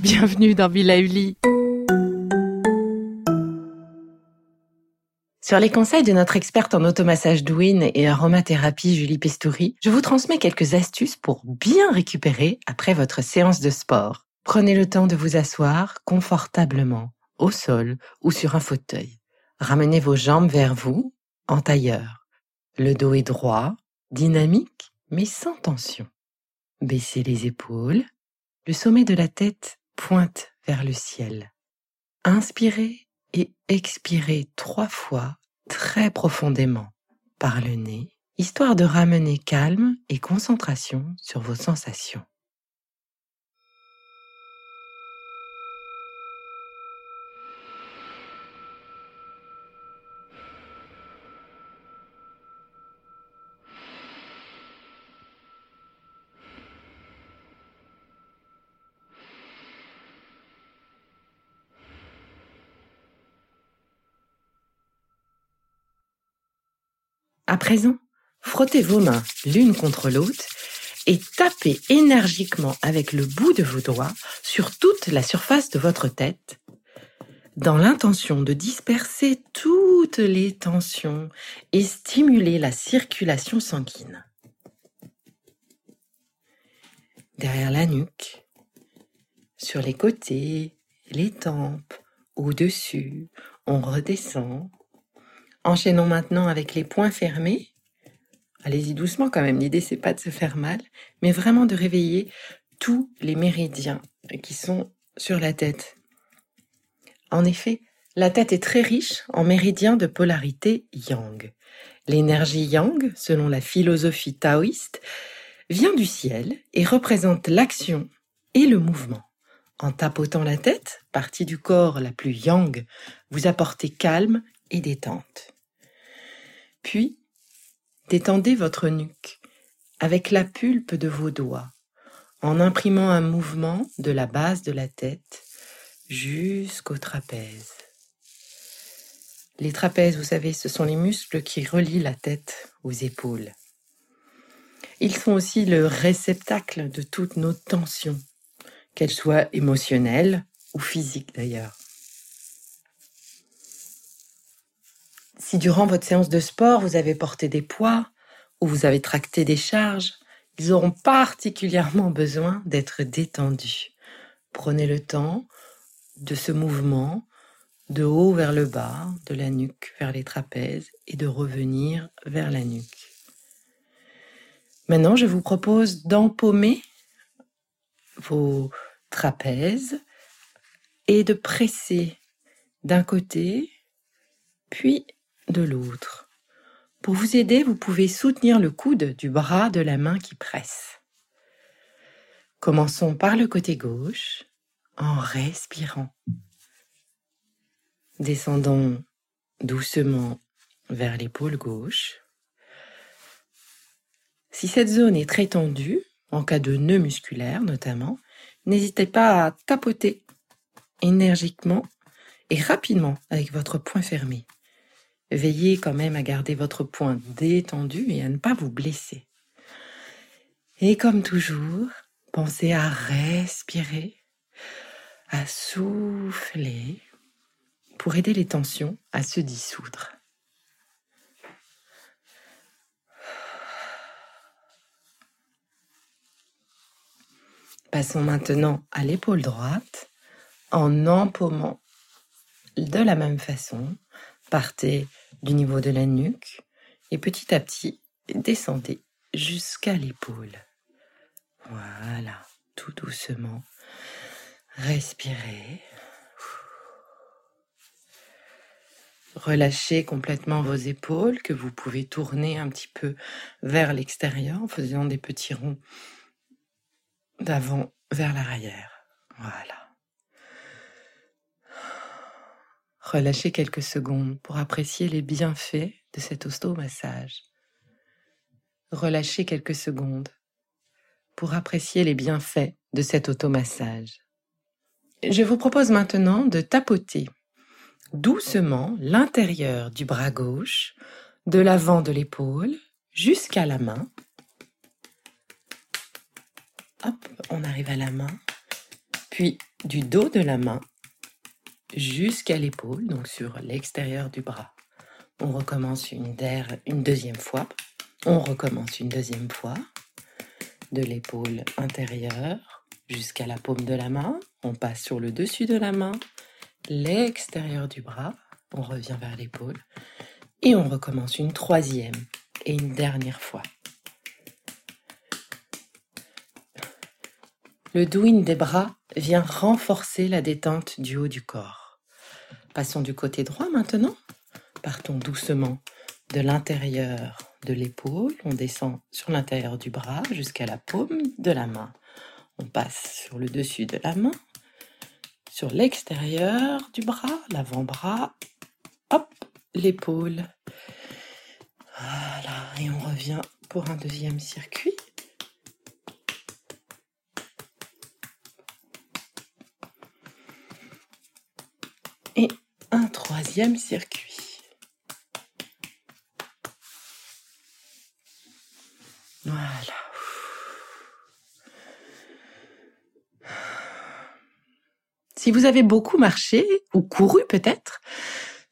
Bienvenue dans Villa Uli. Sur les conseils de notre experte en automassage douine et aromathérapie Julie Pestouri, je vous transmets quelques astuces pour bien récupérer après votre séance de sport. Prenez le temps de vous asseoir confortablement, au sol ou sur un fauteuil. Ramenez vos jambes vers vous, en tailleur. Le dos est droit, dynamique, mais sans tension. Baissez les épaules. Le sommet de la tête pointe vers le ciel. Inspirez et expirez trois fois très profondément par le nez, histoire de ramener calme et concentration sur vos sensations. Frottez vos mains l'une contre l'autre et tapez énergiquement avec le bout de vos doigts sur toute la surface de votre tête dans l'intention de disperser toutes les tensions et stimuler la circulation sanguine. Derrière la nuque, sur les côtés, les tempes, au-dessus, on redescend Enchaînons maintenant avec les poings fermés. Allez-y doucement quand même. L'idée c'est pas de se faire mal, mais vraiment de réveiller tous les méridiens qui sont sur la tête. En effet, la tête est très riche en méridiens de polarité yang. L'énergie yang, selon la philosophie taoïste, vient du ciel et représente l'action et le mouvement. En tapotant la tête, partie du corps la plus yang, vous apportez calme et détente. Puis, détendez votre nuque avec la pulpe de vos doigts en imprimant un mouvement de la base de la tête jusqu'au trapèze. Les trapèzes, vous savez, ce sont les muscles qui relient la tête aux épaules. Ils sont aussi le réceptacle de toutes nos tensions, qu'elles soient émotionnelles ou physiques d'ailleurs. Si durant votre séance de sport, vous avez porté des poids ou vous avez tracté des charges, ils auront particulièrement besoin d'être détendus. Prenez le temps de ce mouvement de haut vers le bas, de la nuque vers les trapèzes et de revenir vers la nuque. Maintenant, je vous propose d'empaumer vos trapèzes et de presser d'un côté, puis de l'autre. Pour vous aider, vous pouvez soutenir le coude du bras de la main qui presse. Commençons par le côté gauche en respirant. Descendons doucement vers l'épaule gauche. Si cette zone est très tendue, en cas de nœud musculaire notamment, n'hésitez pas à tapoter énergiquement et rapidement avec votre poing fermé. Veillez quand même à garder votre poing détendu et à ne pas vous blesser. Et comme toujours, pensez à respirer, à souffler pour aider les tensions à se dissoudre. Passons maintenant à l'épaule droite en empaumant de la même façon. Partez du niveau de la nuque et petit à petit descendez jusqu'à l'épaule. Voilà, tout doucement. Respirez. Relâchez complètement vos épaules que vous pouvez tourner un petit peu vers l'extérieur en faisant des petits ronds d'avant vers l'arrière. Voilà. Relâchez quelques secondes pour apprécier les bienfaits de cet ostomassage. Relâchez quelques secondes pour apprécier les bienfaits de cet automassage. Je vous propose maintenant de tapoter doucement l'intérieur du bras gauche, de l'avant de l'épaule jusqu'à la main. Hop, on arrive à la main, puis du dos de la main jusqu'à l'épaule, donc sur l'extérieur du bras. On recommence une, deuxième fois. On recommence une deuxième fois. De l'épaule intérieure jusqu'à la paume de la main. On passe sur le dessus de la main, l'extérieur du bras. On revient vers l'épaule. Et on recommence une troisième et une dernière fois. Le douine des bras vient renforcer la détente du haut du corps. Passons du côté droit maintenant. Partons doucement de l'intérieur de l'épaule. On descend sur l'intérieur du bras jusqu'à la paume de la main. On passe sur le dessus de la main, sur l'extérieur du bras, l'avant-bras, hop, l'épaule. Voilà, et on revient pour un deuxième circuit. Et un troisième circuit. Voilà. Si vous avez beaucoup marché ou couru peut-être,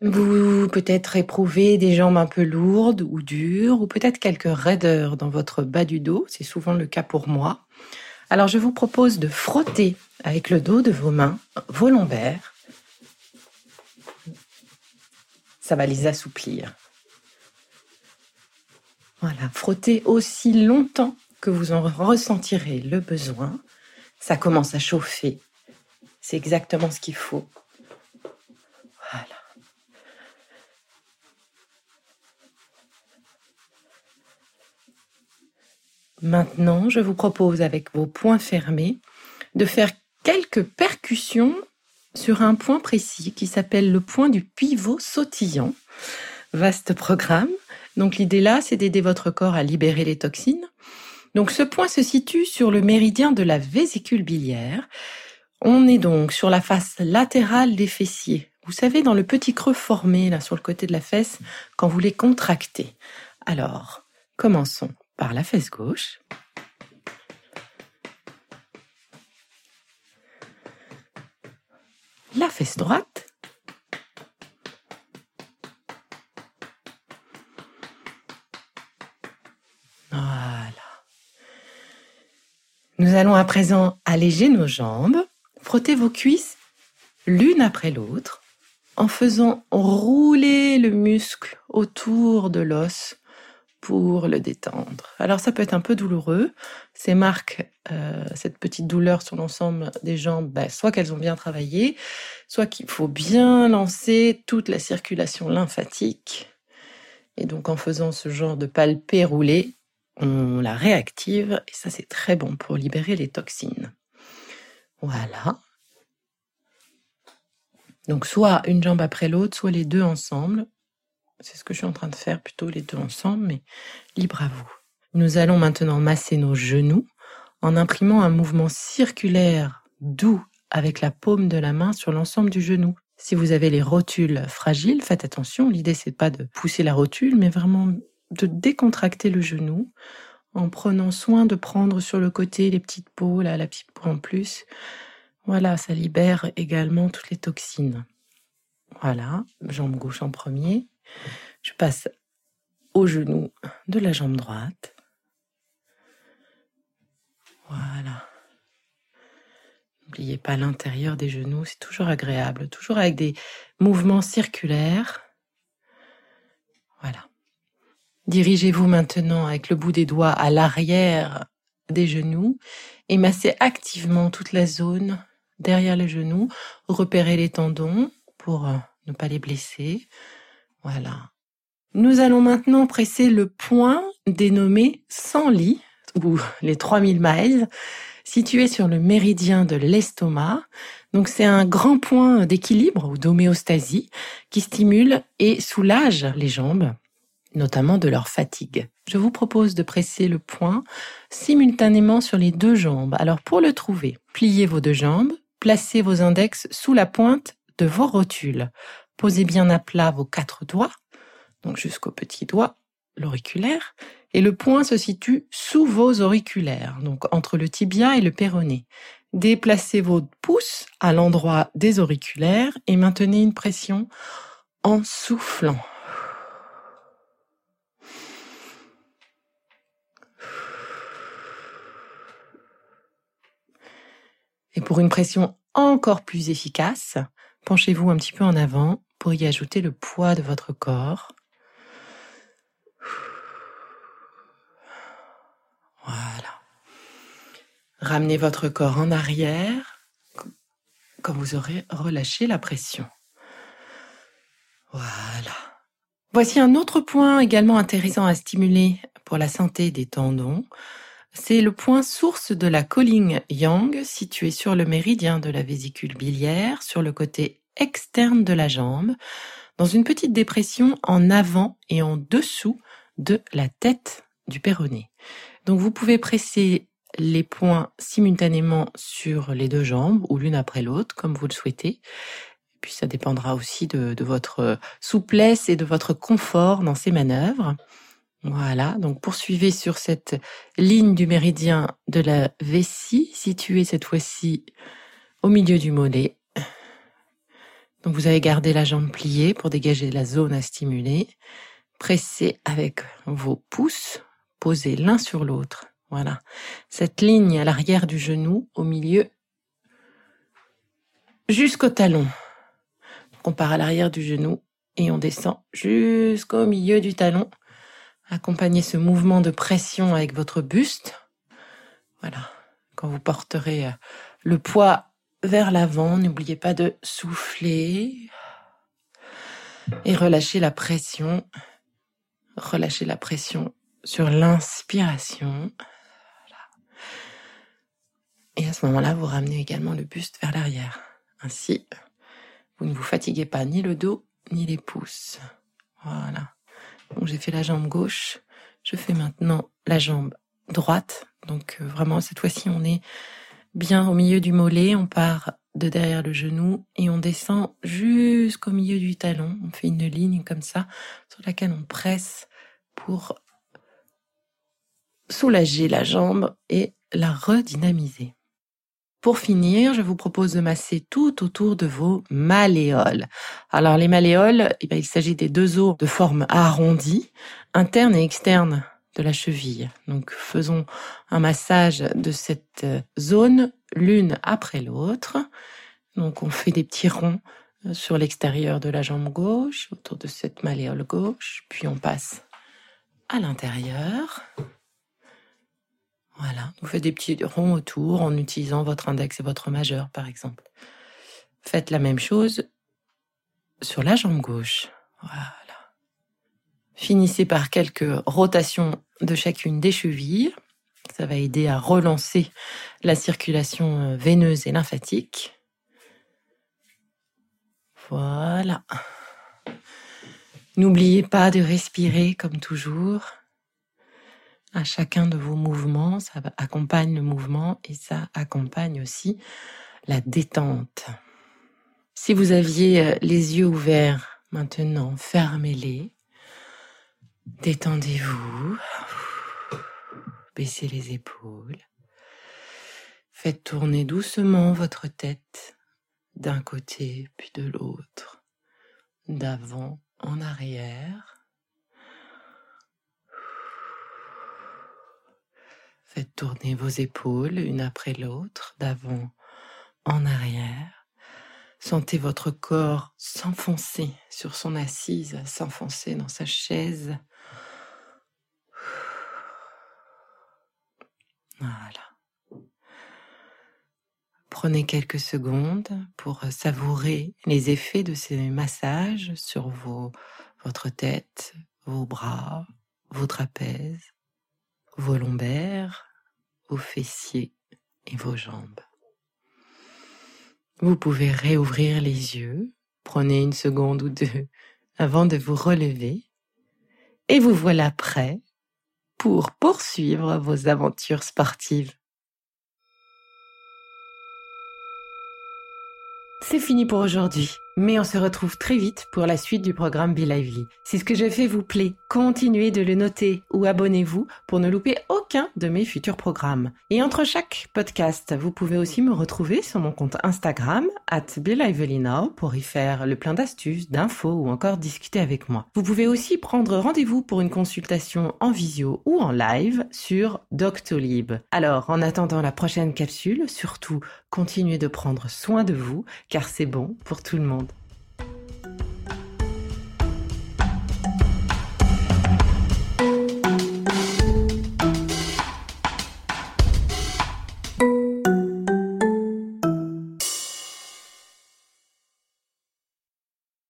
vous peut-être éprouvez des jambes un peu lourdes ou dures ou peut-être quelques raideurs dans votre bas du dos, c'est souvent le cas pour moi. Alors je vous propose de frotter avec le dos de vos mains vos lombaires. Ça va les assouplir. Voilà, frottez aussi longtemps que vous en ressentirez le besoin. Ça commence à chauffer c'est exactement ce qu'il faut. Voilà. Maintenant, je vous propose avec vos poings fermés de faire quelques percussions sur un point précis qui s'appelle le point du pivot sautillant. Vaste programme. Donc l'idée là, c'est d'aider votre corps à libérer les toxines. Donc ce point se situe sur le méridien de la vésicule biliaire on est donc sur la face latérale des fessiers. Vous savez, dans le petit creux formé là sur le côté de la fesse quand vous les contractez. Alors, commençons par la fesse gauche. La fesse droite. Voilà. Nous allons à présent alléger nos jambes Frottez vos cuisses l'une après l'autre en faisant rouler le muscle autour de l'os pour le détendre. Alors ça peut être un peu douloureux. C'est marque euh, cette petite douleur sur l'ensemble des jambes, ben, soit qu'elles ont bien travaillé, soit qu'il faut bien lancer toute la circulation lymphatique. Et donc en faisant ce genre de palpé roulé, on la réactive et ça c'est très bon pour libérer les toxines. Voilà. Donc soit une jambe après l'autre, soit les deux ensemble. C'est ce que je suis en train de faire, plutôt les deux ensemble, mais libre à vous. Nous allons maintenant masser nos genoux en imprimant un mouvement circulaire doux avec la paume de la main sur l'ensemble du genou. Si vous avez les rotules fragiles, faites attention. L'idée, c'est pas de pousser la rotule, mais vraiment de décontracter le genou en prenant soin de prendre sur le côté les petites peaux, là, la petite peau en plus. Voilà, ça libère également toutes les toxines. Voilà, jambe gauche en premier. Je passe au genou de la jambe droite. Voilà. N'oubliez pas l'intérieur des genoux, c'est toujours agréable, toujours avec des mouvements circulaires. Voilà. Dirigez-vous maintenant avec le bout des doigts à l'arrière des genoux et massez activement toute la zone derrière les genoux. Repérez les tendons pour euh, ne pas les blesser. Voilà. Nous allons maintenant presser le point dénommé 100 lits ou les 3000 miles situé sur le méridien de l'estomac. Donc c'est un grand point d'équilibre ou d'homéostasie qui stimule et soulage les jambes, notamment de leur fatigue. Je vous propose de presser le point simultanément sur les deux jambes. Alors pour le trouver, pliez vos deux jambes, placez vos index sous la pointe de vos rotules. Posez bien à plat vos quatre doigts, donc jusqu'au petit doigt, l'auriculaire, et le point se situe sous vos auriculaires, donc entre le tibia et le péroné. Déplacez vos pouces à l'endroit des auriculaires et maintenez une pression en soufflant. Et pour une pression encore plus efficace, penchez-vous un petit peu en avant y ajouter le poids de votre corps. Voilà. Ramenez votre corps en arrière quand vous aurez relâché la pression. Voilà. Voici un autre point également intéressant à stimuler pour la santé des tendons. C'est le point source de la Colling Yang situé sur le méridien de la vésicule biliaire sur le côté externe de la jambe dans une petite dépression en avant et en dessous de la tête du péroné. Donc vous pouvez presser les points simultanément sur les deux jambes ou l'une après l'autre, comme vous le souhaitez. puis ça dépendra aussi de, votre souplesse et de votre confort dans ces manœuvres. Voilà, donc poursuivez sur cette ligne du méridien de la vessie, située cette fois-ci au milieu du mollet. Vous avez gardé la jambe pliée pour dégager la zone à stimuler. Pressez avec vos pouces posés l'un sur l'autre. Voilà. Cette ligne à l'arrière du genou, au milieu, jusqu'au talon. On part à l'arrière du genou et on descend jusqu'au milieu du talon. Accompagnez ce mouvement de pression avec votre buste. Voilà. Quand vous porterez le poids vers l'avant, n'oubliez pas de souffler et relâcher la pression. Relâchez la pression sur l'inspiration. Et à ce moment-là, vous ramenez également le buste vers l'arrière. Ainsi, vous ne vous fatiguez pas ni le dos ni les pouces. Voilà. Donc j'ai fait la jambe gauche. Je fais maintenant la jambe droite. Donc euh, vraiment, cette fois-ci, on est bien au milieu du mollet. On part de derrière le genou et on descend jusqu'au milieu du talon. On fait une ligne comme ça sur laquelle on presse pour soulager la jambe et la redynamiser. Pour finir, je vous propose de masser tout autour de vos malléoles. Alors les malléoles, eh bien, il s'agit des deux os de forme arrondie, interne et externe la cheville. Donc faisons un massage de cette zone l'une après l'autre. Donc on fait des petits ronds sur l'extérieur de la jambe gauche, autour de cette malléole gauche, puis on passe à l'intérieur. Voilà, vous faites des petits ronds autour en utilisant votre index et votre majeur, par exemple. Faites la même chose sur la jambe gauche. Finissez par quelques rotations de chacune des chevilles. Ça va aider à relancer la circulation euh, veineuse et lymphatique. Voilà. N'oubliez pas de respirer comme toujours à chacun de vos mouvements, ça accompagne le mouvement et ça accompagne aussi la détente. Si vous aviez euh, les yeux ouverts maintenant, fermez-les, détendez-vous, baissez les épaules, faites tourner doucement votre tête d'un côté puis de l'autre, d'avant en arrière. Faites tourner vos épaules une après l'autre, d'avant en arrière. Sentez votre corps s'enfoncer sur son assise, s'enfoncer dans sa chaise. Voilà. Prenez quelques secondes pour savourer les effets de ces massages sur vos, votre tête, vos bras, vos trapèzes, vos lombaires, vos fessiers et vos jambes. Vous pouvez réouvrir les yeux, prenez une seconde ou deux avant de vous relever, et vous voilà prêt pour poursuivre vos aventures sportives. C'est fini pour aujourd'hui. Mais on se retrouve très vite pour la suite du programme Be Lively. Si ce que je fais vous plaît, continuez de le noter ou abonnez-vous pour ne louper aucun de mes futurs programmes. Et entre chaque podcast, vous pouvez aussi me retrouver sur mon compte Instagram, at Now, pour y faire le plein d'astuces, d'infos ou encore discuter avec moi. Vous pouvez aussi prendre rendez-vous pour une consultation en visio ou en live sur Doctolib. Alors, en attendant la prochaine capsule, surtout, continuez de prendre soin de vous, car c'est bon pour tout le monde.